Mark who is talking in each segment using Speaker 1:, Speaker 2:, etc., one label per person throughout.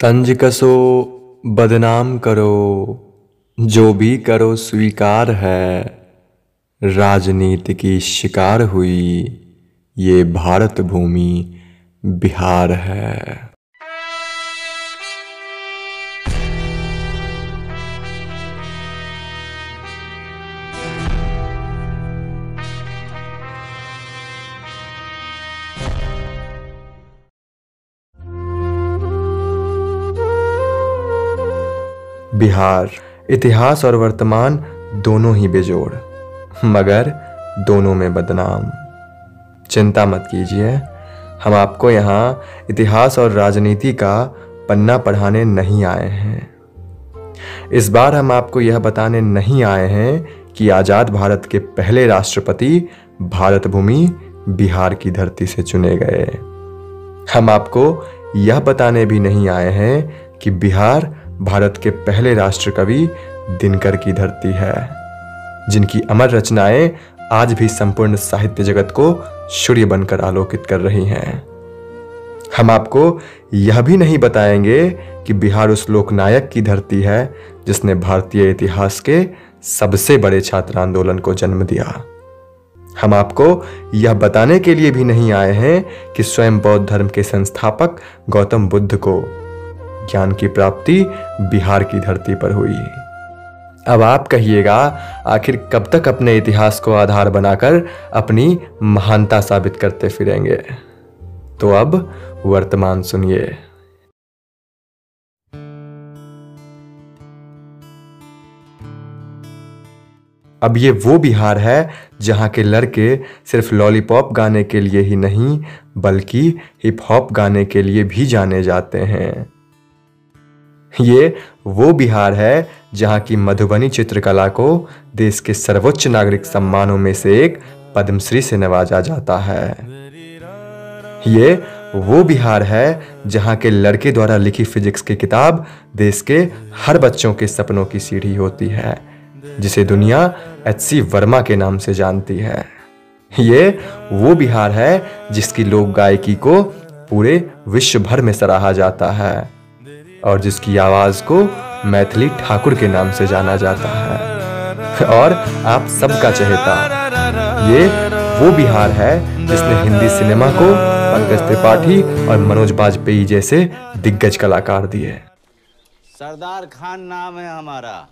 Speaker 1: तंज कसो बदनाम करो, जो भी करो स्वीकार है। राजनीति की शिकार हुई, ये भारत भूमि बिहार है। बिहार, इतिहास और वर्तमान दोनों ही बेजोड़, मगर दोनों में बदनाम। चिंता मत कीजिए, हम आपको यहाँ इतिहास और राजनीति का पन्ना पढ़ाने नहीं आए हैं। इस बार हम आपको यह बताने नहीं आए हैं कि आज़ाद भारत के पहले राष्ट्रपति भारत भूमि बिहार की धरती से चुने गए। हम आपको यह बताने भी नहीं आए हैं कि बिहार भारत के पहले राष्ट्र कवि दिनकर की धरती है, जिनकी अमर रचनाएँ आज भी संपूर्ण साहित्य जगत को सूर्य बनकर आलोकित कर रही हैं। हम आपको यह भी नहीं बताएँगे कि बिहार उस लोकनायक की धरती है, जिसने भारतीय इतिहास के सबसे बड़े छात्र आंदोलन को जन्म दिया। हम आपको यह बताने के लिए भी नहीं आए हैं कि स्वयं बौद्ध धर्म के संस्थापक गौतम बुद्ध को ज्ञान की प्राप्ति बिहार की धरती पर हुई। अब आप कहिएगा, आखिर कब तक अपने इतिहास को आधार बनाकर अपनी महानता साबित करते फिरेंगे? तो अब वर्तमान सुनिए। अब ये वो बिहार है जहाँ के लड़के सिर्फ़ लॉलीपॉप गाने के लिए ही नहीं, बल्कि हिप हॉप गाने के लिए भी जाने जाते हैं। ये वो बिहार है जहाँ की मधुबनी चित्रकला को देश के सर्वोच्च नागरिक सम्मानों में से एक पद्मश्री से नवाजा जाता है। ये वो बिहार है जहाँ के लड़के द्वारा लिखी फिजिक्स की किताब देश के हर बच्चों के सपनों की सीढ़ी होती है, जिसे दुनिया एच सी वर्मा के नाम से जानती है। ये वो बिहार है जिसकी लोक गायकी को पूरे विश्व भर में सराहा जाता है। और जिसकी आवाज़ को मैथिली ठाकुर के नाम से जाना जाता है। और आप सबका चहेता। ये वो बिहार है जिसने हिंदी सिनेमा को पंकज त्रिपाठी और मनोज बाजपेयी जैसे दिग्गज कलाकार दिए।
Speaker 2: सरदार खान नाम है हमारा।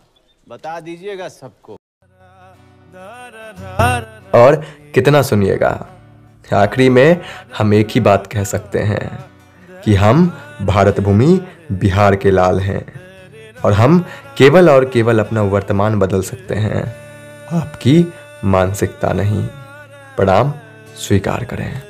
Speaker 2: बता दीजिएगा सबको।
Speaker 1: और कितना सुनिएगा। आखिरी में हम एक ही बात कह सकते हैं कि हम भारत भूमि बिहार के लाल हैं। और हम केवल और केवल अपना वर्तमान बदल सकते हैं। आपकी मानसिकता नहीं, प्रणाम स्वीकार करें।